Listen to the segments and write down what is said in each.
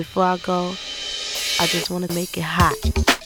before I go, I just want to make it hot.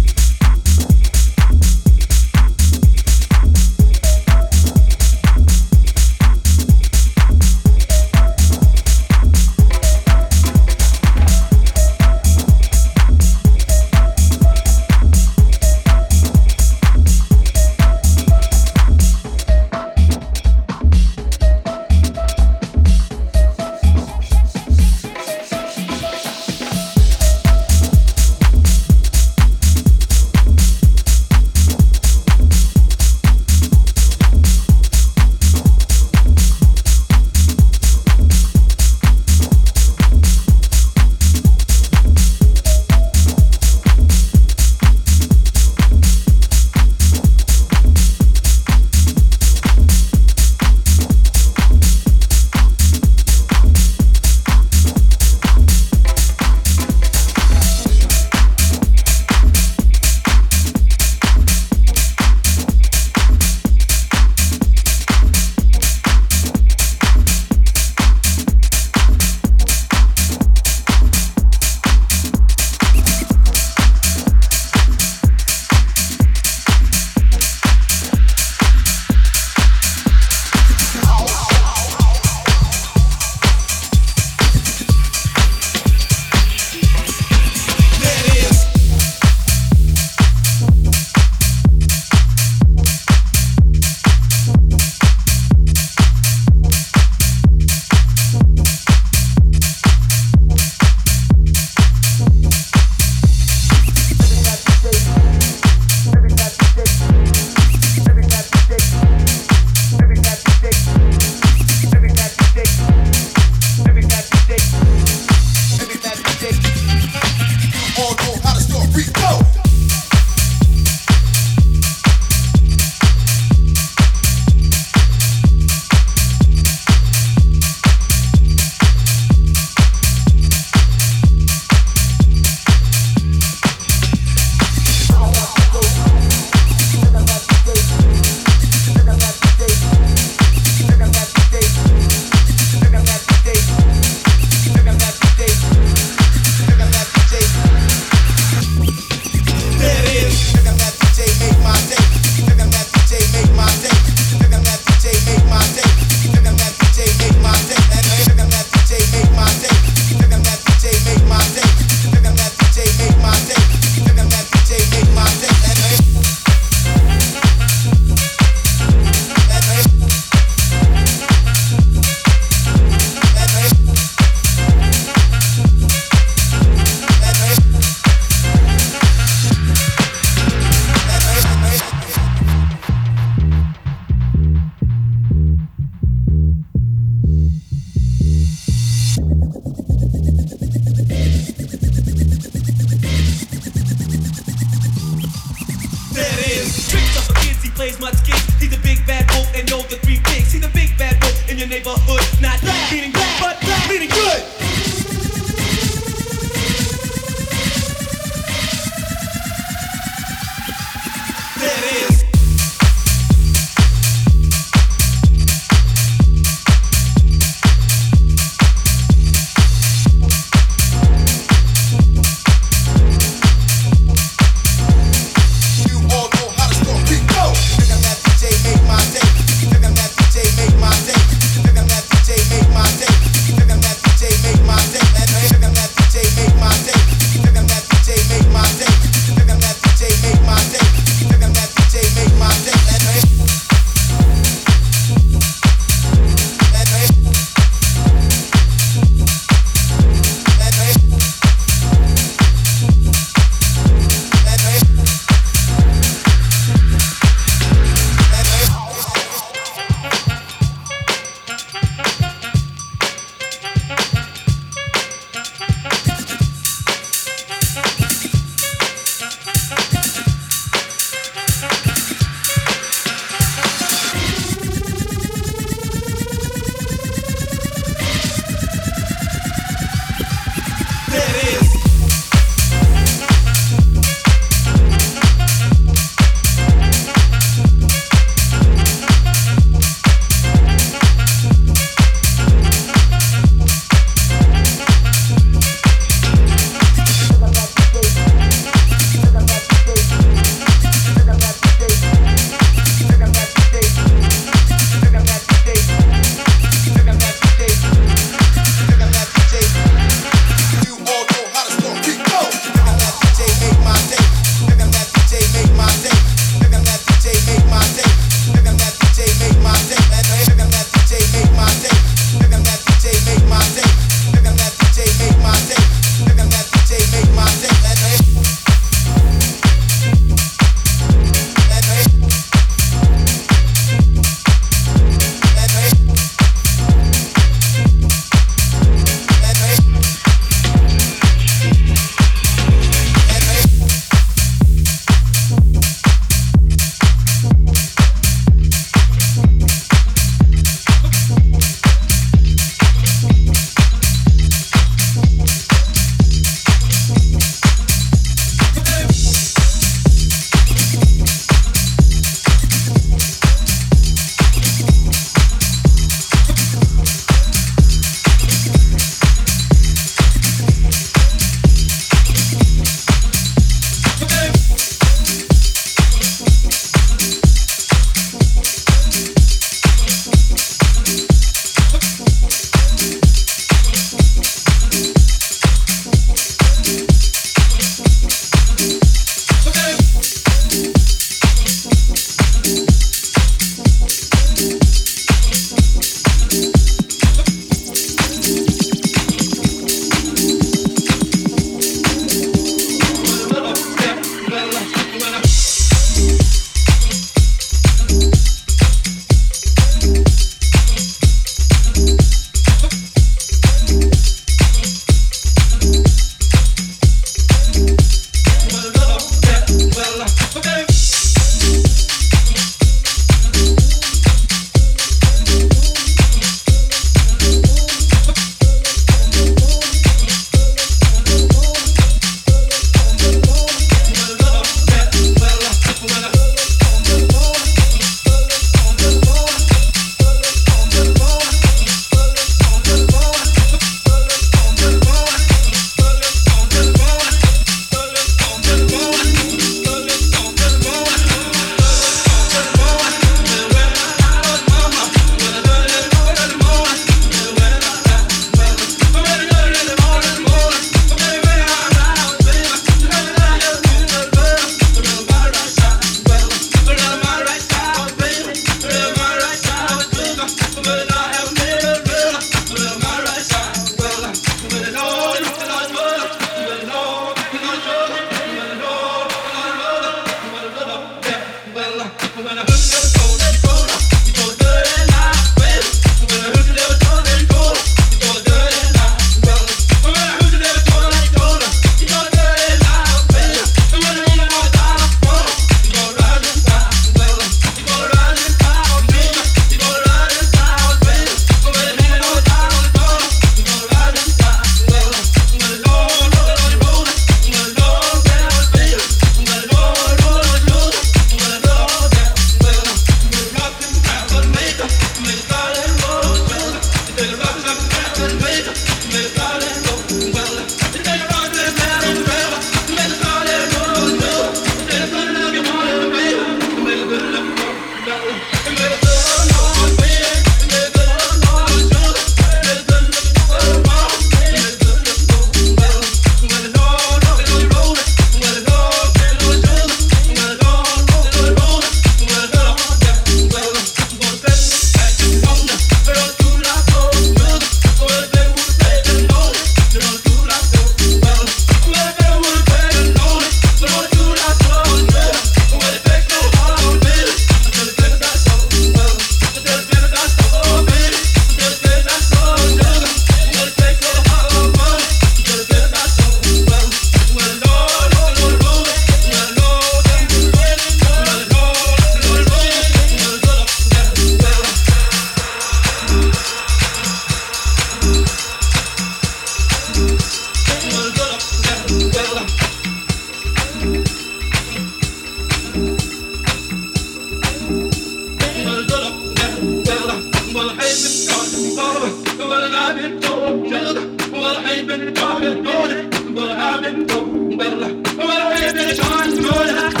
برها من دوم جغل ورحي من قام الدولة برها من دوم برها ورحي من شان دولة